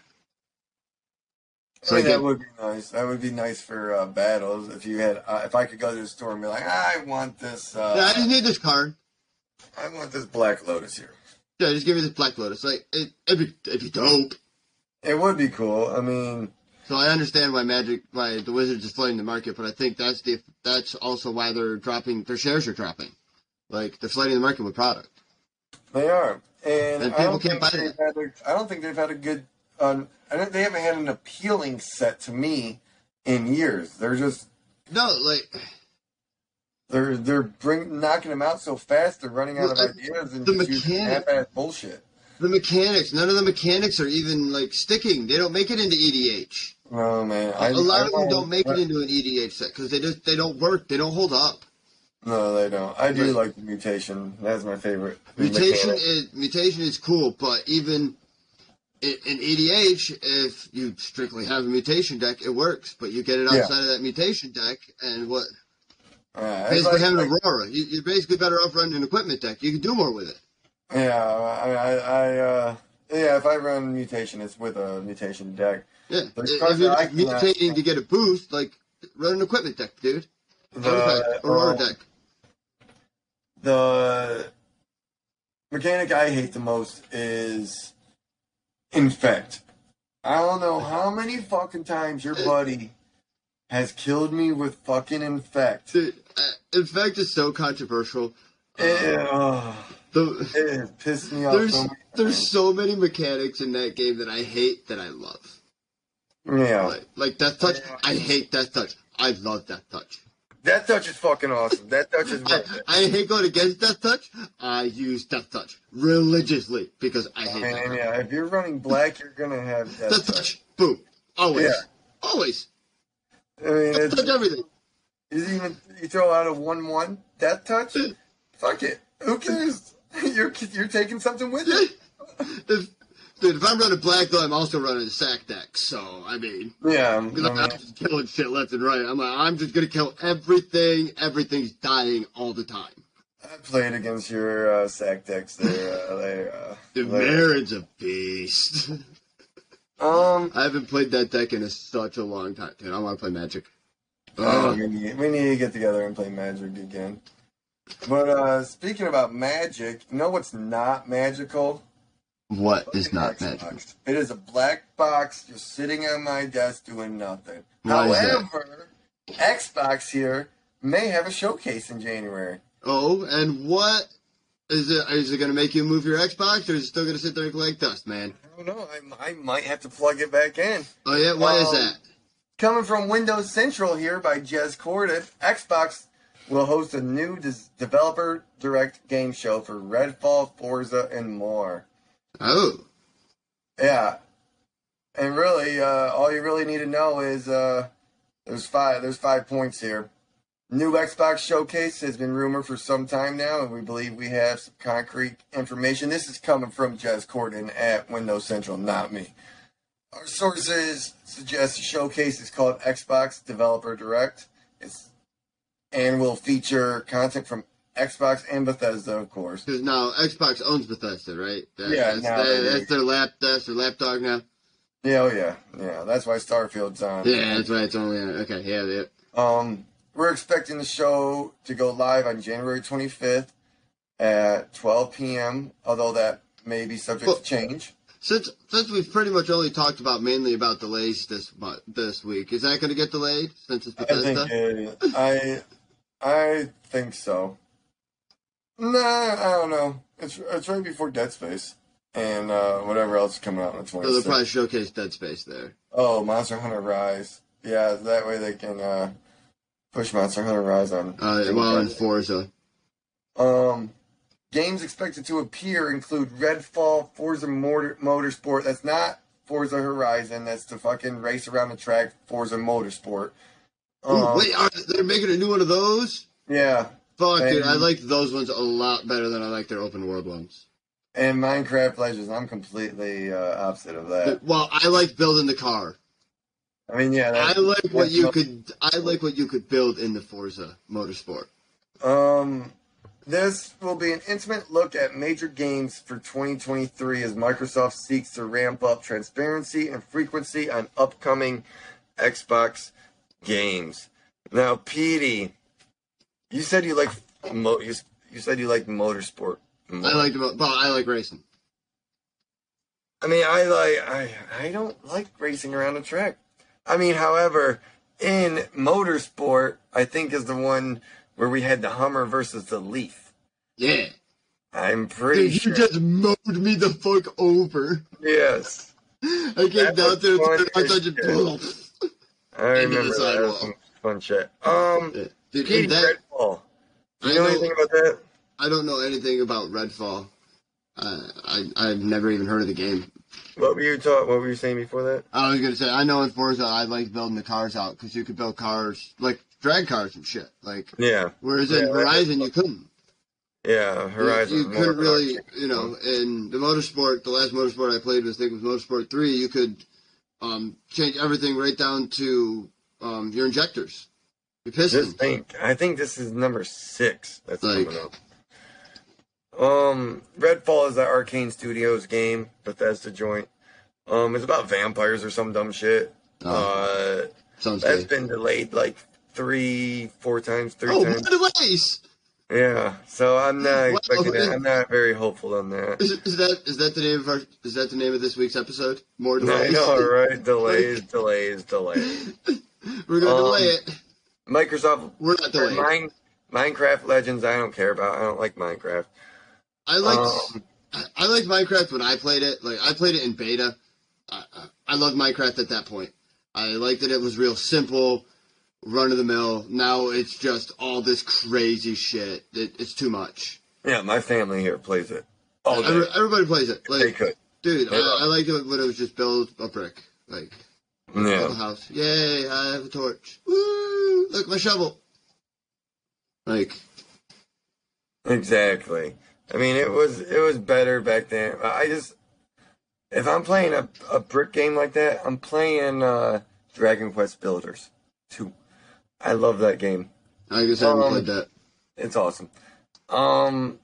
So again-
that would be nice. That would be nice for uh, battles if you had. Uh, if I could go to the store and be like, I want this. Uh,
yeah, I just need this card.
I want this Black Lotus here.
Yeah, just give me this Black Lotus. Like it, it'd be, it'd be dope.
It would be cool. I mean,
So I understand why Magic, why the Wizards is flooding the market, but I think that's the that's also why they're dropping their shares are dropping. Like they're flooding the market with product.
they are, and,
And people
don't
can't buy.
A, I don't think they've had a good. I they haven't had an appealing set to me in years. They're just
No, like
they're they're bring knocking them out so fast. They're running out of
Well, uh,
ideas and
the
just
mechanic-
half-ass bullshit.
the mechanics, none of the mechanics are even like sticking. They don't make it into EDH.
Oh man, I,
A lot
I
of them don't make
I-
it into an EDH set because they just they don't work. They don't hold up.
No, they don't. I do
Right.
like the mutation. That's my favorite.
Mutation
mechanic.
is mutation is cool, but even in, in EDH, if you strictly have a mutation deck, it works. But you get it
Yeah.
outside of that mutation deck, and what
Uh,
basically
like-
having
like-
Aurora, you, you're basically better off running an equipment deck. You can do more with it.
Yeah, I, I, I uh, yeah. If I run mutation, it's with a mutation deck.
Yeah, if you're
that I
just
cannot-
mutating to get a boost, like run an equipment deck, dude.
The,
Aurora
um,
deck.
the mechanic I hate the most is infect. I don't know how many fucking times your buddy has killed me with fucking infect.
Dude, uh, in fact, it's so controversial. Uh,
It, oh,
the,
it pissed me off
there's
so many
there's so many mechanics in that game that I hate that I love.
Yeah.
Like, like Death Touch, I hate Death Touch. I love Death Touch.
That touch is fucking awesome. That touch is
I. I hate going against Death Touch. I use Death Touch religiously because I
I
hate
mean,
Death
yeah, if you're running black, you're gonna have that
Death
touch.
Touch, boom, always,
Yeah.
always.
I mean,
Death
it's,
Touch everything.
is even you throw out a one-one death touch. Fuck it. Who cares? You're you're taking something with you.
if, dude, if I'm running black though, I'm also running sack deck. So I mean,
Yeah.
I'm
mean,
just killing shit left and right. I'm like, I'm just gonna kill everything. Everything's dying all the time.
I played against your uh, sack decks there. Uh, they, uh,
Marin's a beast.
um,
I haven't played that deck in a, such a long time, dude. I want to play Magic. Ugh.
we, need, we need to get together and play Magic again. But uh, speaking about magic, you know what's not magical?
What is not
Xbox.
Magic?
It is a black box just sitting on my desk doing nothing.
Why?
However, Xbox here may have a showcase in January.
Oh, and what is it? Is it gonna make you move your Xbox, or is it still gonna sit there and collect dust, man?
I don't know. I, I might have to plug it back in.
Oh yeah, why is
Um,
that?
Coming from Windows Central here by Jez Corden, Xbox will host a new developer direct game show for Redfall, Forza, and more.
Oh,
Yeah, and really, uh, all you really need to know is uh, there's five. There's five points here. New Xbox showcase has been rumored for some time now, and we believe we have some concrete information. This is coming from Jez Corden at Windows Central, not me. Our sources suggest the showcase is called Xbox Developer Direct. It's and will feature content from Xbox and Bethesda, of course.
because now Xbox owns Bethesda, right? That,
Yeah,
that's,
now
that- that's their lap. That's their lapdog now.
Yeah, oh yeah, yeah. That's why Starfield's on.
Yeah, that's why it's only on. okay. Yeah, yeah.
Um, we're expecting the show to go live on January 25th at 12 p.m. Although that may be subject
Well-
to change.
Since since we've pretty much only talked about mainly about delays this mo- this week, is that going to get delayed since it's
I think
Bethesda?
it, I I think so. Nah, I don't know. It's it's right before Dead Space and uh, whatever else is coming out in
So they'll probably showcase Dead Space there.
Oh, Monster Hunter Rise. Yeah, that way they can uh, push Monster Hunter Rise on.
Uh, well, in Forza.
Um, games expected to appear include Redfall, Forza Motor, Motorsport. That's not Forza Horizon. That's the fucking race around the track Forza Motorsport.
Ooh,
Um,
wait, are, they're making a new one of those?
Yeah,
Fuck, dude, I like those ones a lot better than I like their open world ones.
and Minecraft Legends. I'm completely uh, opposite of that.
Well, I like building the car.
I mean, yeah.
I like what you could. I like what you could build in the Forza Motorsport.
Um, this will be an intimate look at major games for 2023 as Microsoft seeks to ramp up transparency and frequency on upcoming Xbox games. Now, Petey, you said you like mo- you, you said you like motorsport. more.
I like Well, I like racing.
I mean, I like I I don't like racing around a track. I mean, however, in motorsport, I think is the one where we had the Hummer versus the Leaf.
Yeah,
I'm pretty
dude, you just mowed me the fuck over.
Yes,
I came down there, and I thought you.
I
Into the
remember that. was some fun shit. Um,
Yeah. Dude,
Petey
that,
Redfall. Do you
I
know
know-
anything about that?
I don't know anything about Redfall. Uh, I I've never even heard of the game.
What were you taught? What were you saying before that?
I was gonna say I know in Forza I like building the cars out because you could build cars like drag cars and shit. Like
Yeah,
whereas
Yeah,
in Horizon you couldn't.
yeah.
You-
Horizon.
You, couldn't really, you know, in the motorsport, the last motorsport I played was I think was Motorsport Three. You could um, change everything right down to um, your injectors.
Just think. I think this is number six that's
Like-
coming up. Um, Redfall is that Arkane Studios game, Bethesda joint. Um, it's about vampires or some dumb shit.
Oh,
Uh,
sounds
that's been delayed like three, four times, three
Oh,
times.
the ways,
Yeah, so I'm not
Wow,
expecting that.
it-
I'm not very hopeful on that.
is, is that is that the name of our is that the name of this week's episode? More delays.
I
delays.
know, right? Delays, delays, delays.
We're gonna
Um,
delay it.
Microsoft,
We're not delayed.
Mine, Minecraft Legends, I don't care about. I don't like Minecraft.
I liked
Um,
I, liked Minecraft when I played it. Like I played it in beta. I, I, I loved Minecraft at that point. I liked that it was real simple, run of the mill. Now it's just all this crazy shit. It, it's too much.
yeah, my family here plays it. all day.
Everybody plays it.
they could.
dude, I, I liked it when it was just build a brick, like
Yeah.
house. Yay! I have a torch. Woo! Look my shovel. Like
Exactly. I mean, it was it was better back then. I just if I'm playing a, a brick game like that, I'm playing uh, Dragon Quest Builders two. I love that game.
I guess I haven't
Um,
played that.
It's awesome. Um.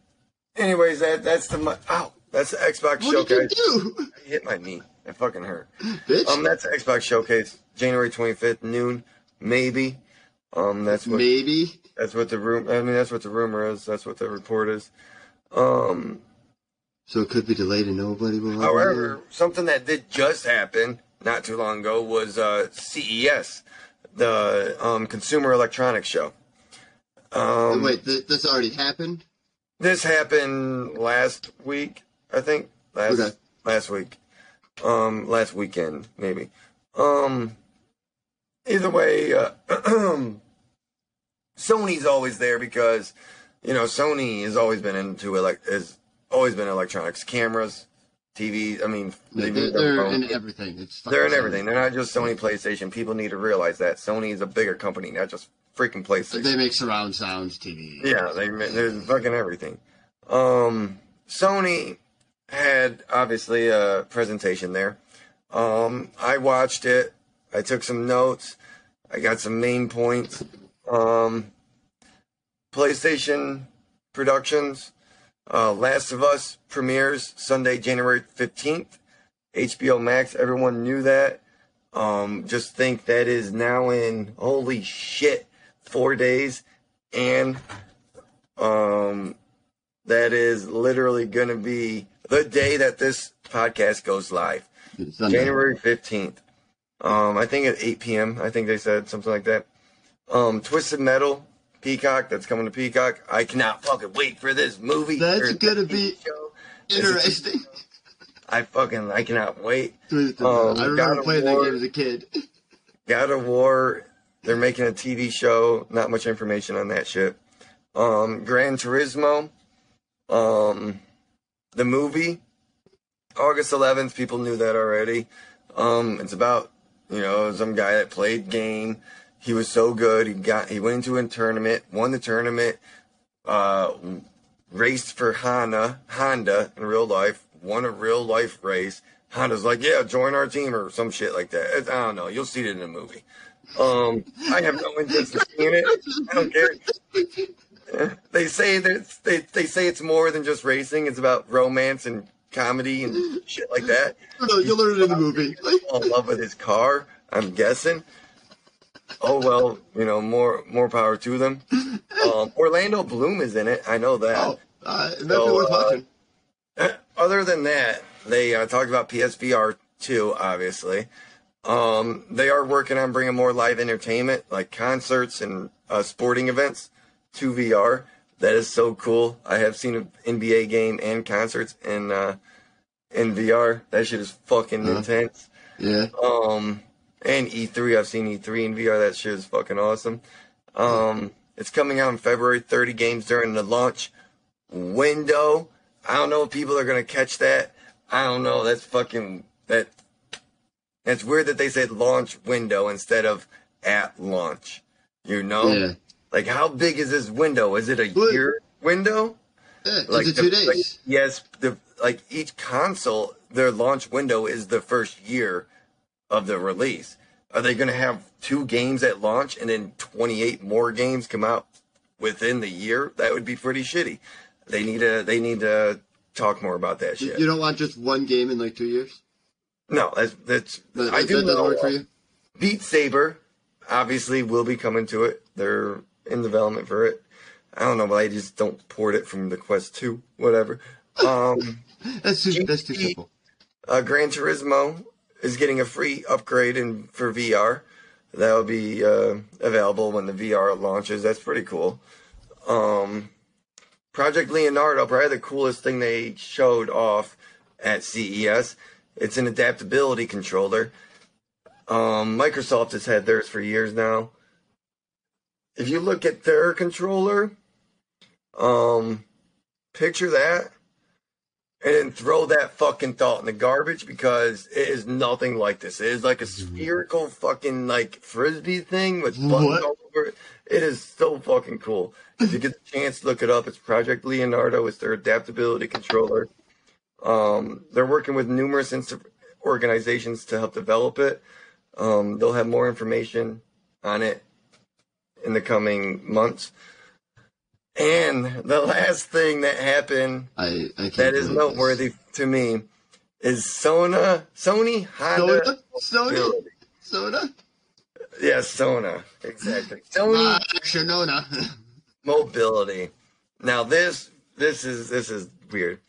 Anyways, that that's the ow. That's the Xbox
What did you do,
I hit my knee. It fucking hurt.
bitch?
Um, that's Xbox showcase, January 25th, noon, maybe. Um, that's what
Maybe.
that's what the room. I mean, that's what the rumor is. That's what the report is. Um,
So it could be delayed and nobody will.
However, something that did just happen not too long ago was uh, CES, the um, Consumer Electronics Show. Um,
Wait, th- this already happened?
This happened last week, I think. Last
Okay.
last week, um, last weekend maybe. Um, either way, uh, Sony's always there because you know Sony has always been into like has always been electronics, cameras, TV. I mean, they
They're, they're in everything. It's
They're in everything. They're not just Sony PlayStation. People need to realize that Sony is a bigger company, not just freaking. PlayStation.
They make surround sounds, TV.
Yeah, they there's fucking everything. Um, Sony had obviously a presentation there. Um, I watched it. I took some notes. I got some main points. Um, PlayStation Productions, uh, Last of Us premieres Sunday, January fifteenth. HBO Max. Everyone knew that. Um, just think that is now in holy shit four days and um that is literally going to be the day that this podcast goes live january 15th um i think at 8 p.m i think they said something like that um twisted metal Peacock. That's coming to Peacock. I cannot fucking wait for this movie.
That's gonna be
show.
Interesting.
I fucking I cannot wait.
I
Um,
remember
God of
playing that
War.
game as a kid.
God of War. They're making a TV show. Not much information on that shit. Um, Gran Turismo. Um, the movie. August 11th. People knew that already. Um, it's about you know some guy that played game. He was so good. He got he went into a tournament, won the tournament, uh, raced for Honda, Honda in real life, won a real life race. Honda's like, yeah, join our team or some shit like that. It's, I don't know. You'll see it in the movie. Um, I have no interest in seeing it. I don't care. They say that they they say it's more than just racing. It's about romance and comedy and shit like that.
No, you'll learn it in the movie.
In love with his car. I'm guessing. Oh well, you know, more more power to them. Um, Orlando Bloom is in it. I know that.
Oh, uh, it might be
So,
worth
uh. Other than that, they uh, talked about PSVR 2, obviously. Um, they are working on bringing more live entertainment, like concerts and uh, sporting events, to VR. That is so cool. I have seen an NBA game and concerts in uh, in VR. That shit is fucking
Uh-huh.
intense.
Yeah.
Um, and E3, I've seen E3 in VR. That shit is fucking awesome. Um, it's coming out in February. 30 games during the launch window. I don't know if people are gonna catch that. I don't know. That's fucking that. That's weird that they said launch window instead of at launch. You know,
Yeah.
Like how big is this window? Is it a
Well-
year window?
Yeah,
Like
two days.
like, yes, the like each console, their launch window is the first year of the release. Are they going to have two games at launch and then 28 more games come out within the year? That would be pretty shitty. They need to they need to talk more about that shit.
You don't want just one game in like two years?
no, that's that's
That,
I do
that
know
work for you?
Beat Saber obviously will be coming to it. They're in development for it. I don't know, but I just don't port it from the Quest 2, whatever. Um
That's too, that's too simple.
Uh, Gran Turismo is getting a free upgrade in for VR. That'll be uh, available when the VR launches. That's pretty cool. Um, Project Leonardo, probably the coolest thing they showed off at CES. It's an adaptability controller. Um, Microsoft has had theirs for years now. If you look at their controller, um, picture that and then throw that fucking thought in the garbage because it is nothing like this. It is like a spherical fucking like frisbee thing with buttons
What?
all over it. It is so fucking cool. If you get the chance, look it up. It's Project Leonardo. It's their adaptability controller. Um, they're working with numerous inst- organizations to help develop it. Um, they'll have more information on it in the coming months. And the last thing that happened
I, I
that is noteworthy to me is Sona, Sony. Honda.
Soda? Soda?
Mobility.
Soda?
Yeah, Sona, exactly. Sony
Ah, Shinona.
Mobility. Now this, this is this is weird.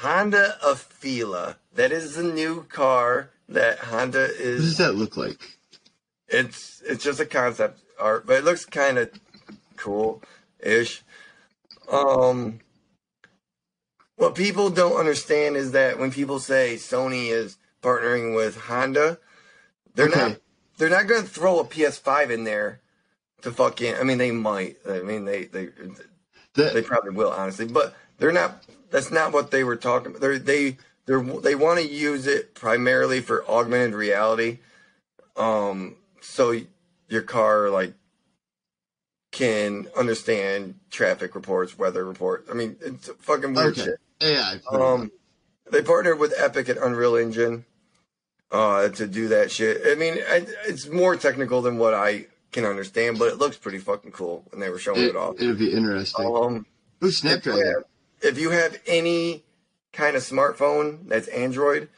Honda Afeela. That is the new car that Honda is.
what does that look like?
It's it's just a concept art, but it looks kind of cool-ish. Um, what people don't understand is that when people say Sony is partnering with Honda, they're
Okay.
not they're not going to throw a PS5 in there to fucking. I mean, they might. I mean, they they
That,
they probably will, honestly, but they're not. That's not what they were talking about. They're, they they they want to use it primarily for augmented reality. Um, so your car like can understand traffic reports, weather reports. I mean, it's fucking weird
okay.
shit.
AI.
Um, they partnered with Epic and Unreal Engine uh, to do that shit. I mean, I, it's more technical than what I can understand, but it looks pretty fucking cool when they were showing
it,
it off.
it'll be interesting.
Um,
Ooh,
if
Snapdragon.
have, if you have any kind of smartphone that's Android,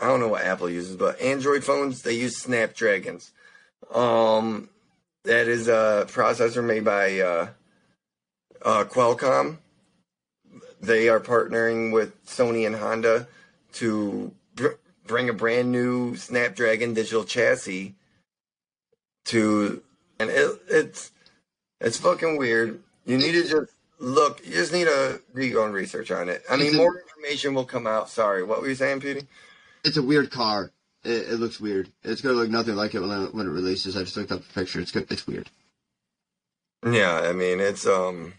I don't know what Apple uses, but Android phones they use Snapdragons. Um, that is a processor made by uh, uh, Qualcomm. They are partnering with Sony and Honda to br- bring a brand new Snapdragon digital chassis to, and it, it's It's fucking weird. You need to just look. You just need to do your own research on it. I mean, more information will come out. Sorry, what were you saying, Petey?
It's a weird car. It, it looks weird. It's gonna look nothing like it when it, when it releases. I just looked up the picture. It's good. It's weird.
Yeah, I mean, it's um,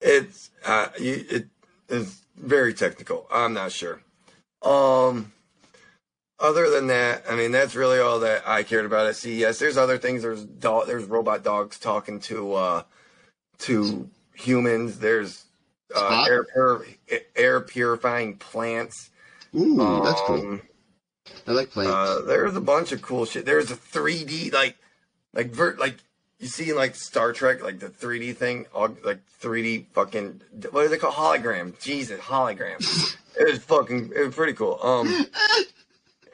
it's uh, you, it is very technical. I'm not sure. Um, other than that, I mean, that's really all that I cared about at CES. There's other things. There's dog. There's robot dogs talking to uh, to humans. There's uh, air pur- air purifying plants.
Ooh, that's cool. I like plants.
Uh, there's a bunch of cool shit. There's a 3D like like vert like you see in like Star Trek like the 3D thing, all, like 3D fucking what is it called hologram? Jesus, hologram. it was fucking it was pretty cool. Um.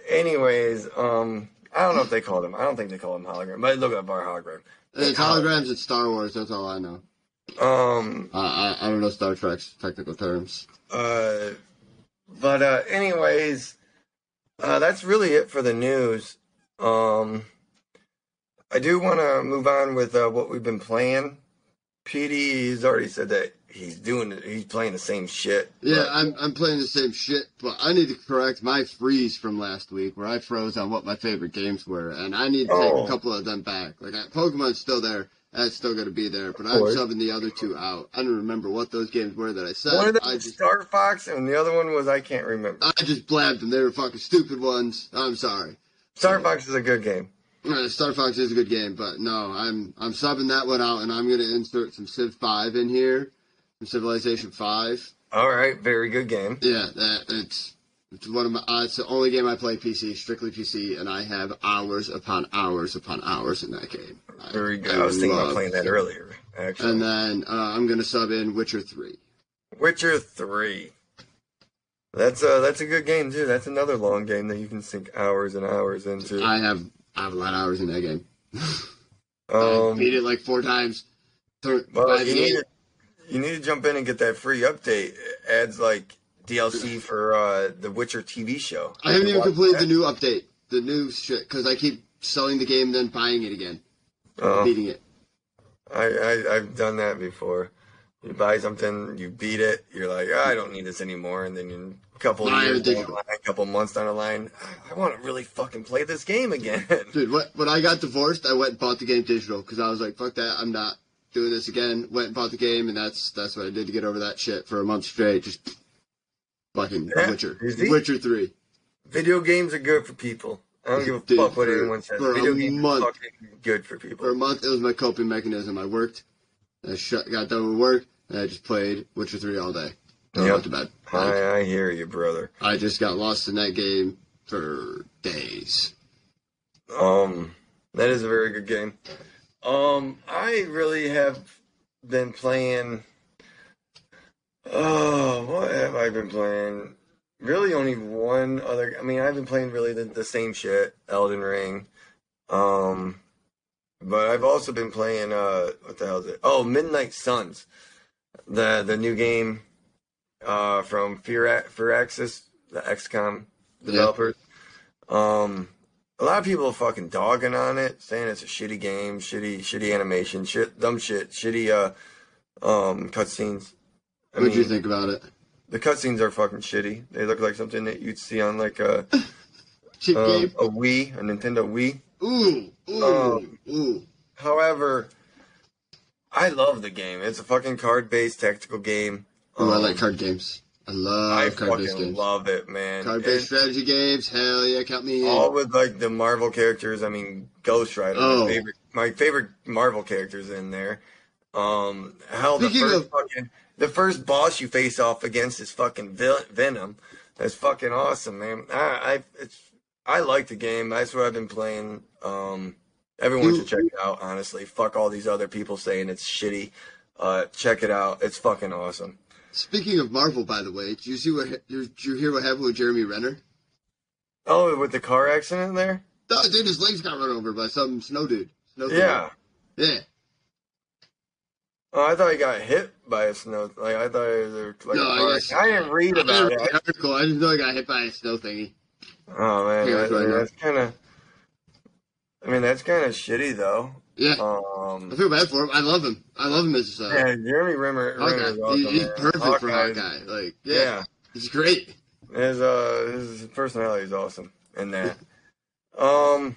Anyways, um, I don't know if they call them. I don't think they call them hologram, but look up our hologram.
it's holograms in Star Wars. That's all I know.
Um.
Uh, I I don't know Star Trek's technical terms.
Uh. But uh. Anyways, uh, that's really it for the news. Um. I do want to move on with uh, what we've been playing. PD has already said that he's doing it. He's playing the same shit.
Yeah,
but-
I'm I'm playing the same shit, but I need to correct my freeze from last week where I froze on what my favorite games were, and I need to take
Oh.
a couple of them back. Like Pokemon's still there, that's still gonna be there, but I'm subbing the other two out. I don't remember what those games were that I said.
one of them
I
was
just
Star Fox, and the other one was I can't remember.
I just blabbed them. They were fucking stupid ones. I'm sorry.
Star Fox is a good game.
Uh, Star Fox is a good game, but no, I'm I'm subbing that one out, and I'm gonna insert some Civ Five in here, some Civilization Five.
All right, very good game.
Yeah, that it's it's one of my. Uh, it's the only game I play PC, strictly PC, and I have hours upon hours upon hours in that game. I-
Very good. I, was thinking about playing that
it.
earlier, actually.
And then uh, I'm gonna sub in Witcher Three.
Witcher Three. That's a that's a good game too. That's another long game that you can sink hours and hours into.
I have I have a lot of hours in that game. I
Um,
beat it like four times. Thir-
well, you need to, you need to jump in and get that free update. It adds like DLC for uh, the Witcher TV show.
I haven't even completed the new update, the new shit, because I keep selling the game, then buying it again,
Oh,
beating it.
I, I I've done that before. You buy something, you beat it, you're like, "Ah, I don't need this anymore, and then you a couple years down line, a couple months down the line, I want to really fucking play this game again.
Dude, what, when I got divorced, I went and bought the game digital because I was like, fuck that, I'm not doing this again. Went and bought the game, and that's that's what I did to get over that shit for a month straight. Just fucking
Yeah,
Witcher. Witcher three.
Video games are good for people. I don't give a
Dude,
fuck what
for-
anyone says.
for a
Video games
month.
are fucking good for people.
For a month, it was my coping mechanism. I worked, I shut, got done with work, and I just played Witcher three all day. I
Yep.
went to bed. Like,
I, I hear you, brother.
I just got lost in that game for days.
Um, that is a very good game. Um, I really have been playing. Oh, what have I been playing? Really, only one other. I mean, I've been playing really the, the same shit, Elden Ring. Um, but I've also been playing. Uh, what the hell is it? Oh, Midnight Suns, the the new game, uh, from Fear Firaxis, the XCOM
Yeah.
developers. Um, a lot of people are fucking dogging on it, saying it's a shitty game, shitty, shitty animation, shit, dumb shit, shitty, uh, um, cutscenes. I
What'd you think about it?
the cutscenes are fucking shitty. They look like something that you'd see on like a,
Cheap
um,
game.
a Wii, a Nintendo Wii.
Ooh, ooh,
um,
ooh.
However, I love the game. It's a fucking card-based tactical game.
Ooh, I
Um,
like card games. I love
I
card-based
fucking
games.
love it, man.
Card-based
And-
strategy games, hell yeah, count me in.
all with like the Marvel characters. I mean, Ghost Rider,
Oh.
my favorite, my favorite Marvel characters in there. Um, hell, the first
of-
fucking the first boss you face off against is fucking Venom. That's fucking awesome, man. I, I it's I like the game. That's what I've been playing. Um, everyone should check it out. Honestly, fuck all these other people saying it's shitty. Uh, check it out. It's fucking awesome.
Speaking of Marvel, by the way, did you see what? Did you hear what happened with Jeremy Renner?
Oh, with the car accident there?
No, dude, his legs got run over by some snow dude. Snow dude.
Yeah. Oh, I thought he got hit by a snow. Like I thought it was like.
No, I guess-
I didn't read
I
about
didn't
it.
read the article. I didn't know I got hit by a snow thingy.
Oh man, that-
now.
that's kind of. I mean, that's kind of shitty though.
Yeah.
Um,
I feel bad for him. I love him. I love him as a. uh,
yeah, Jeremy
Rimmer.
Awesome,
He- he's
man.
perfect for
Hawkeye-
Hawkeye. Like, yeah,
Yeah.
he's great.
His uh his personality is awesome in that. um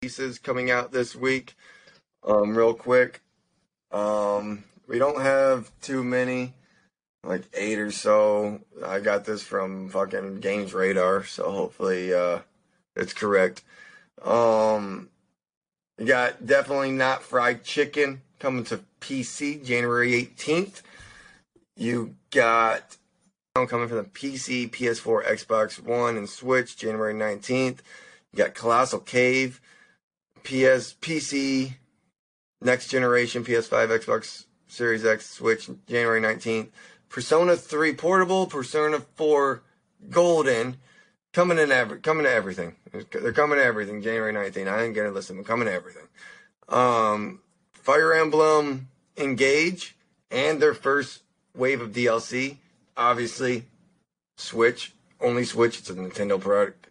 pieces coming out this week. Um real quick. Um we don't have too many, like eight or so. I got this from fucking Games Radar, so hopefully uh it's correct. Um you got definitely not fried chicken coming to PC January 18th. You got coming from the PC, PS4, Xbox One, and Switch January 19th. You got Colossal Cave, PS, PC, next generation, PS5, Xbox Series X, Switch January 19th. Persona 3 Portable, Persona 4 Golden, coming in every, coming to everything. They're coming to everything January 19th. I ain't gonna listen, but coming to everything. Um, Fire Emblem Engage and their first wave of DLC obviously Switch, only Switch. It's a Nintendo product.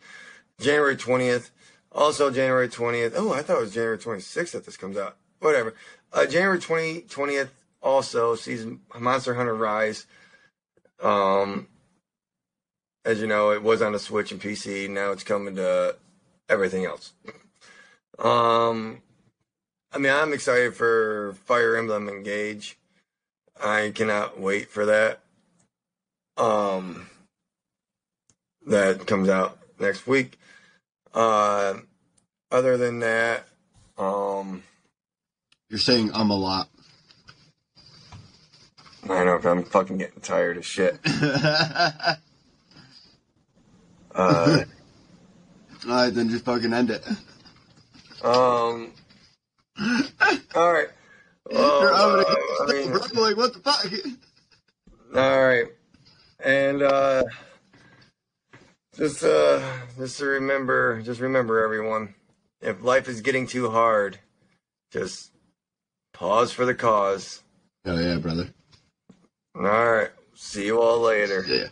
January 20th. Also January 20th. Oh, I thought it was January 26th that this comes out. Whatever. Uh, January 20, 20th also sees Monster Hunter Rise. Um, as you know, it was on the Switch and PC. Now it's coming to everything else. Um, I mean, I'm excited for Fire Emblem Engage. I cannot wait for that um that comes out next week. Uh other than that, um
You're saying um a lot.
I know but I'm fucking getting tired of shit. Uh
All right, then just fucking end it.
um all right. Well, uh, I mean,
like, what the fuck?
All right, And uh just uh just to remember just remember everyone, if life is getting too hard, just pause for the cause.
Oh yeah, brother.
All right. See you all later.
Yeah.